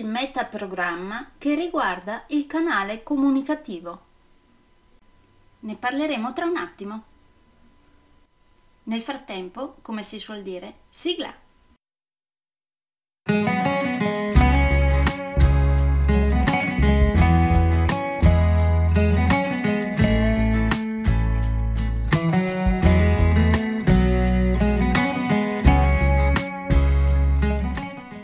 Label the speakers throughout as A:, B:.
A: il metaprogramma che riguarda il canale comunicativo. Ne parleremo tra un attimo. Nel frattempo, come si suol dire, sigla!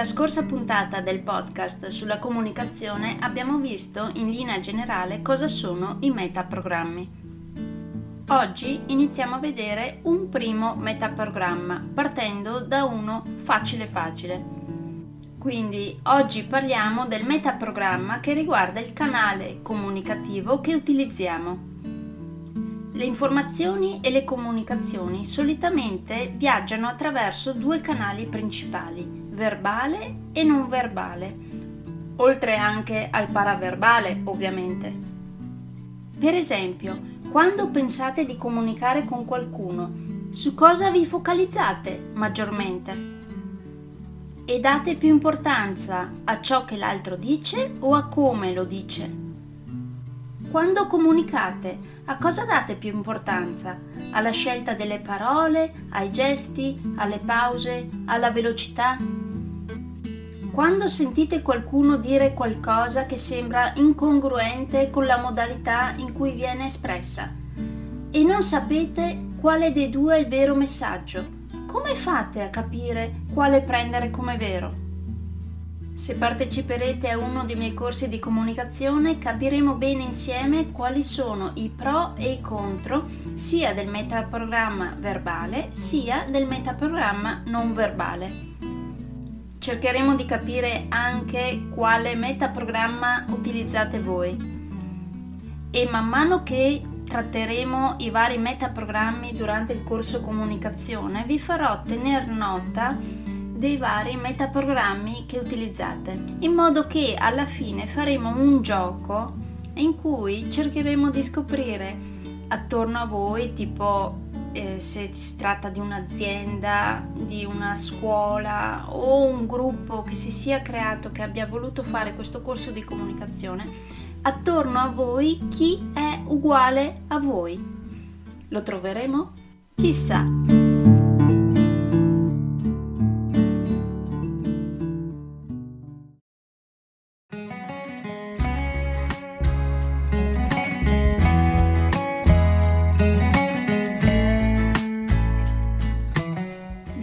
A: Nella scorsa puntata del podcast sulla comunicazione abbiamo visto in linea generale cosa sono i metaprogrammi. Oggi iniziamo a vedere un primo metaprogramma partendo da uno facile facile. Quindi oggi parliamo del metaprogramma che riguarda il canale comunicativo che utilizziamo. Le informazioni e le comunicazioni solitamente viaggiano attraverso due canali principali, verbale e non verbale, oltre anche al paraverbale ovviamente. Per esempio, quando pensate di comunicare con qualcuno, su cosa vi focalizzate maggiormente? E date più importanza a ciò che l'altro dice o a come lo dice? Quando comunicate, a cosa date più importanza? Alla scelta delle parole, ai gesti, alle pause, alla velocità? Quando sentite qualcuno dire qualcosa che sembra incongruente con la modalità in cui viene espressa e non sapete quale dei due è il vero messaggio, come fate a capire quale prendere come vero? Se parteciperete a uno dei miei corsi di comunicazione capiremo bene insieme quali sono i pro e i contro sia del metaprogramma verbale sia del metaprogramma non verbale. Cercheremo di capire anche quale metaprogramma utilizzate voi. E man mano che tratteremo i vari metaprogrammi durante il corso comunicazione vi farò tener nota dei vari metaprogrammi che utilizzate in modo che alla fine faremo un gioco in cui cercheremo di scoprire attorno a voi tipo eh, se si tratta di un'azienda, di una scuola o un gruppo che si sia creato che abbia voluto fare questo corso di comunicazione, attorno a voi chi è uguale a voi. Lo troveremo? Chissà.